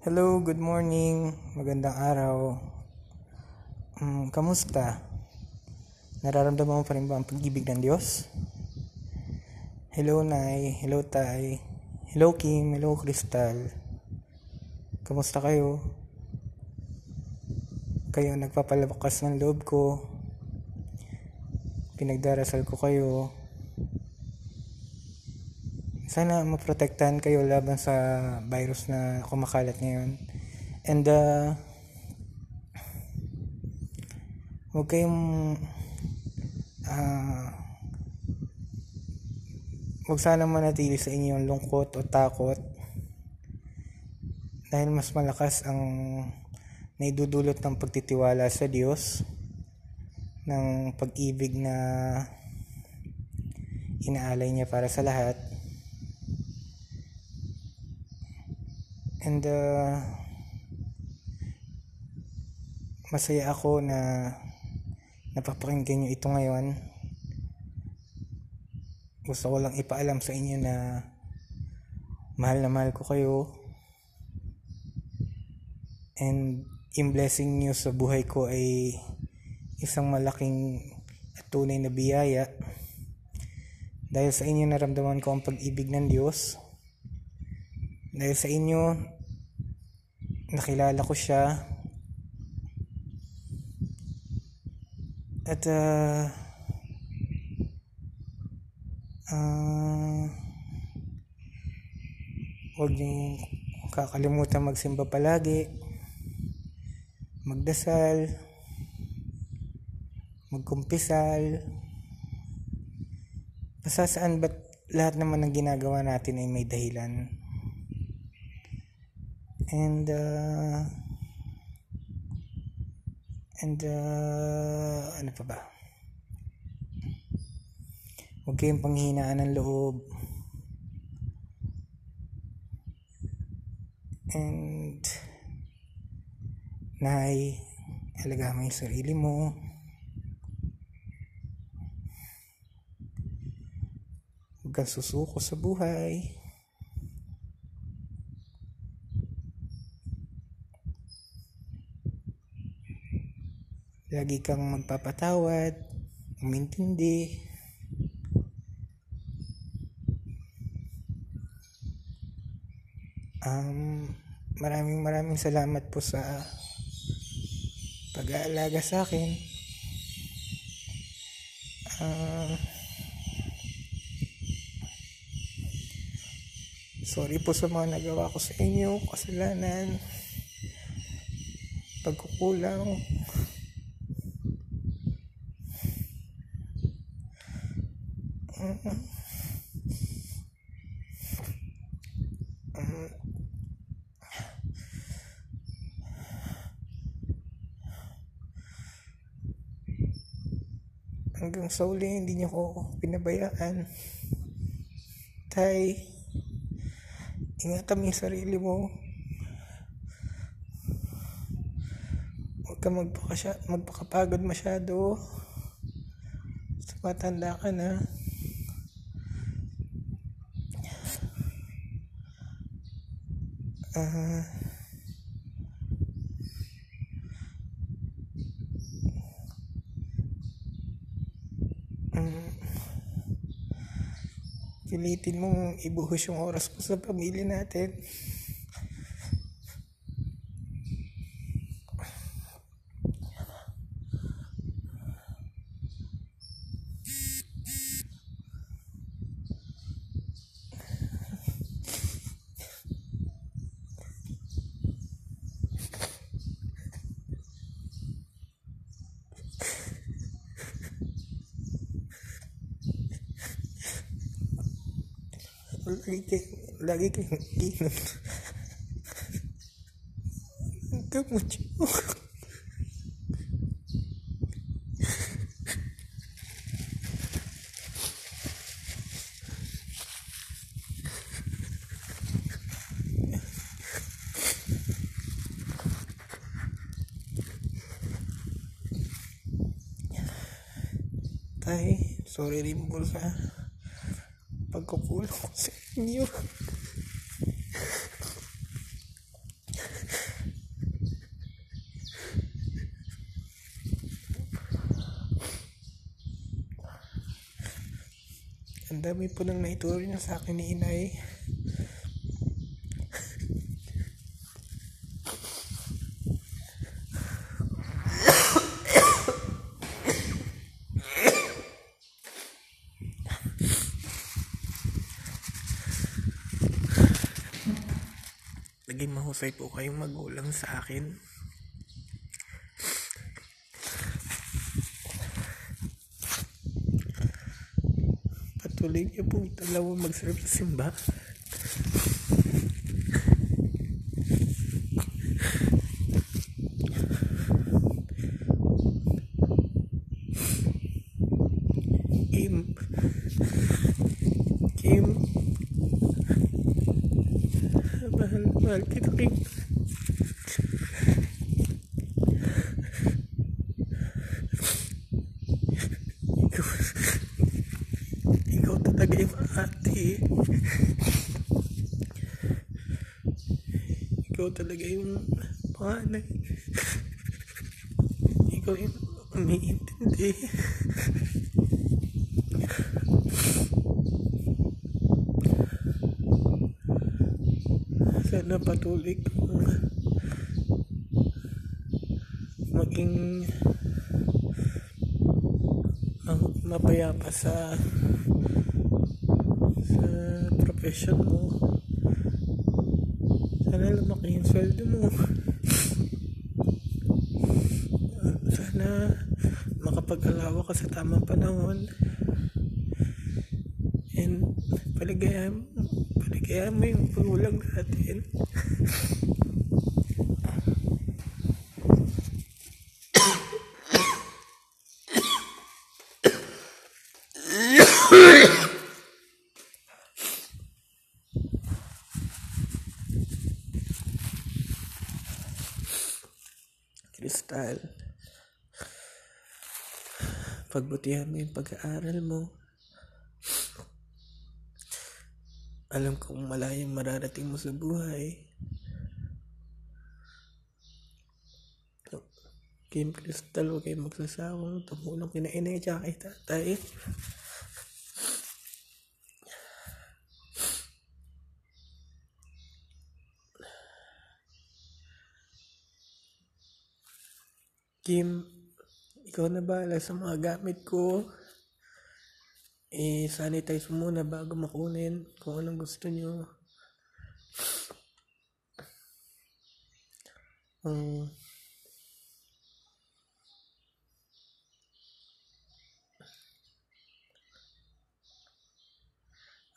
Hello, good morning. Magandang araw. Um, kamusta? Nararamdaman mo pa rin ba ang pag-ibig ng Diyos? Hello, Nay. Hello, Tay. Hello, Kim. Hello, Crystal. Kamusta kayo? Kayo nagpapalakas ng loob ko. Pinagdarasal ko kayo. Sana maprotektahan kayo laban sa virus na kumakalat ngayon. And uh, huwag kayong uh, huwag sana manatili sa inyong lungkot o takot dahil mas malakas ang naidudulot ng pagtitiwala sa Diyos ng pag-ibig na inaalay niya para sa lahat And uh, masaya ako na napapakinggan nyo ito ngayon. Gusto ko lang ipaalam sa inyo na mahal na mahal ko kayo. And yung blessing nyo sa buhay ko ay isang malaking at tunay na biyaya. Dahil sa inyo naramdaman ko ang pag-ibig ng Diyos dahil sa inyo, nakilala ko siya. At uh, uh, huwag niyong kakalimutan magsimba palagi, magdasal, magkumpisal, basta saan ba't lahat naman ng ginagawa natin ay may dahilan and uh, and uh, ano pa ba? Huwag kayong panghinaan ng loob. And nay alaga mo yung sarili mo. Huwag kang susuko sa buhay Lagi kang magpapatawad, umintindi. Um, maraming maraming salamat po sa pag-aalaga sa akin. Uh, sorry po sa mga nagawa ko sa inyo, kasalanan, pagkukulang. Hanggang sa uli hindi niyo ko pinabayaan. Tay ingatan mo yung sarili mo. Huwag ka magpakasya, magpakapagod masyado. Matanda ka na uh, pilitin mong ibuhos yung oras mo sa pamilya natin. Lagi kayak lagi kayak inom kamu cuk Tay, sorry rimbol ka. pagkukulang ko sa Inyo. Ang dami po nang naituro niya sa akin ni inay. Mahusay po kayong magulang sa akin. Patuloy niyo po dalawa mag-serve sa simba. Ikaw, ikaw talaga yung ate. Ikaw talaga yung panganay. Ikaw yung umiintindi. Sana patuloy kang maging ang mapayapa sa sa profession mo. Sana lumaki yung sweldo mo. Sana makapag-alawa ka sa tamang panahon. And paligayaan paligayaan mo yung pagulang natin. Crystal. Pagbutihan mo yung pag-aaral mo. Alam kong malayang mararating mo sa buhay. Kim Crystal, huwag kayong magsasawang tumulong kina inay tsaka kay tatay. Kim, ikaw na bahala sa mga gamit ko. I-sanitize mo muna bago makunin kung anong gusto nyo. Um,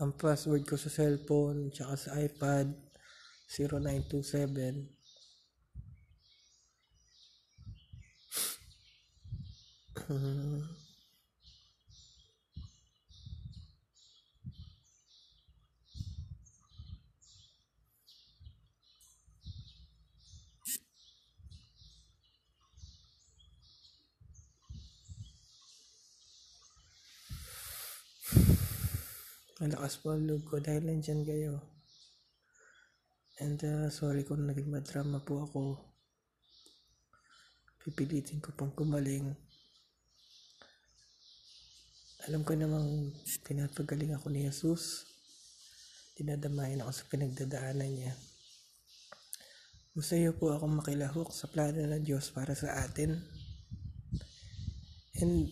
ang password ko sa cellphone tsaka sa iPad 0927 Hmm. Malakas po ang loob ko dahil nandyan kayo. And uh, sorry kung naging madrama po ako. Pipilitin ko pong gumaling. Alam ko namang pinapagaling ako ni Jesus. Dinadamayan ako sa pinagdadaanan niya. Masaya po ako makilahok sa plano ng Diyos para sa atin. And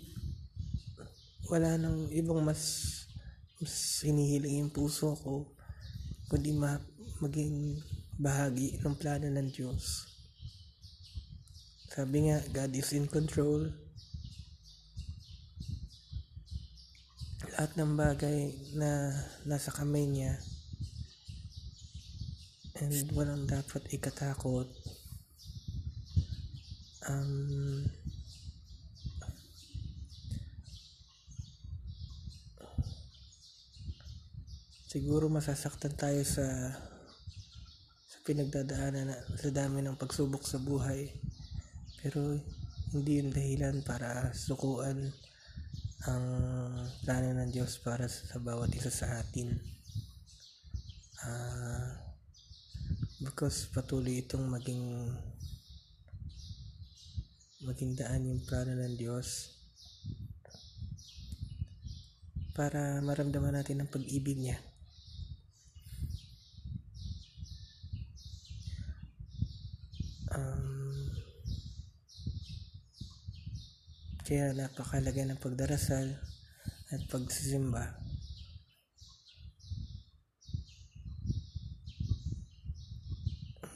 wala nang ibang mas mas hinihiling yung puso ko kundi ma maging bahagi ng plano ng Diyos. Sabi nga, God is in control. Lahat ng bagay na nasa kamay niya and walang dapat ikatakot. Um, siguro masasaktan tayo sa sa pinagdadaanan na sa dami ng pagsubok sa buhay pero hindi yun dahilan para sukuan ang plano ng Diyos para sa bawat isa sa atin Ah, because patuloy itong maging maging daan yung plano ng Diyos para maramdaman natin ang pag-ibig niya. Um, kaya napakalaga ng pagdarasal at pagsisimba.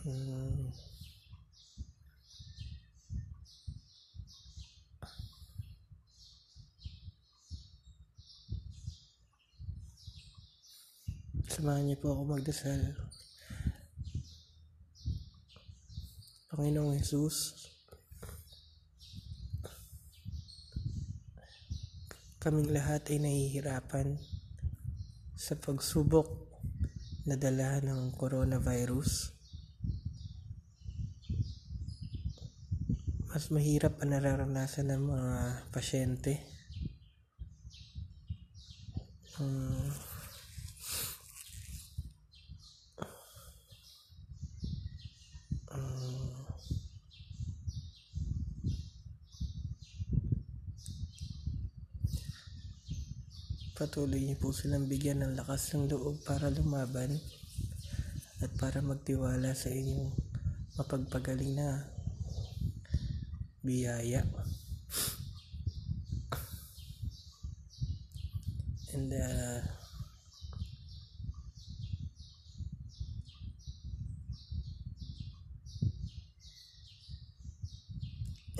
Hmm. Samahan niyo po ako magdasal. Panginoong Jesus, kaming lahat ay nahihirapan sa pagsubok na dala ng coronavirus. Mas mahirap ang nararanasan ng mga pasyente. Um, patuloy niyo po silang bigyan ng lakas ng loob para lumaban at para magtiwala sa inyong mapagpagaling na biyaya. And uh,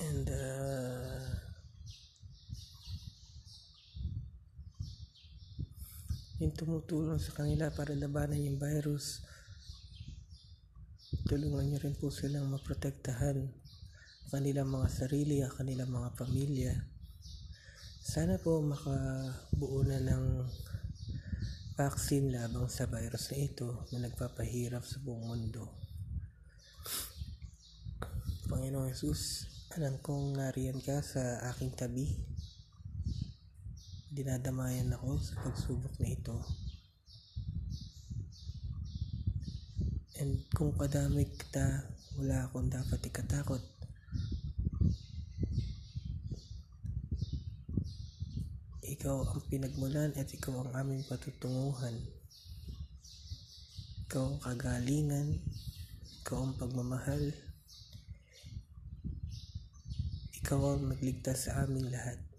and uh, yung tumutulong sa kanila para labanan yung virus. Tulungan niyo rin po silang maprotektahan ang kanilang mga sarili, ang kanilang mga pamilya. Sana po makabuo na ng vaccine labang sa virus na ito na nagpapahirap sa buong mundo. Panginoong Jesus alam kong nariyan ka sa aking tabi dinadamayan ako sa pagsubok na ito. And kung kadamay kita wala akong dapat ikatakot. Ikaw ang pinagmulan at ikaw ang aming patutunguhan. Ikaw ang kagalingan. Ikaw ang pagmamahal. Ikaw ang nagligtas sa aming lahat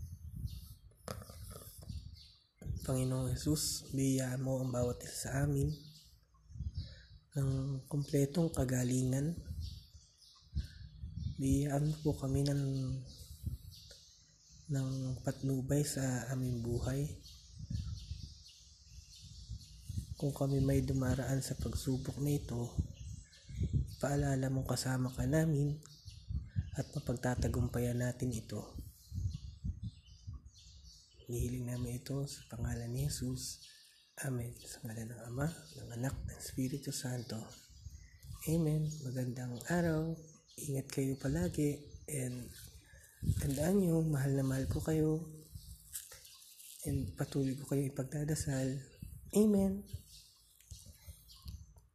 Panginoong Jesus, biyayaan mo ang bawat isa sa amin ng kumpletong kagalingan. Biyayaan mo po kami ng ng patnubay sa aming buhay. Kung kami may dumaraan sa pagsubok na ito, paalala mo kasama ka namin at mapagtatagumpayan natin ito. Nihiling namin ito sa pangalan ni Jesus. Amen. Sa ngalan ng Ama, ng Anak, ng Espiritu Santo. Amen. Magandang araw. Ingat kayo palagi. And tandaan nyo, mahal na mahal ko kayo. And patuloy ko kayo ipagdadasal. Amen.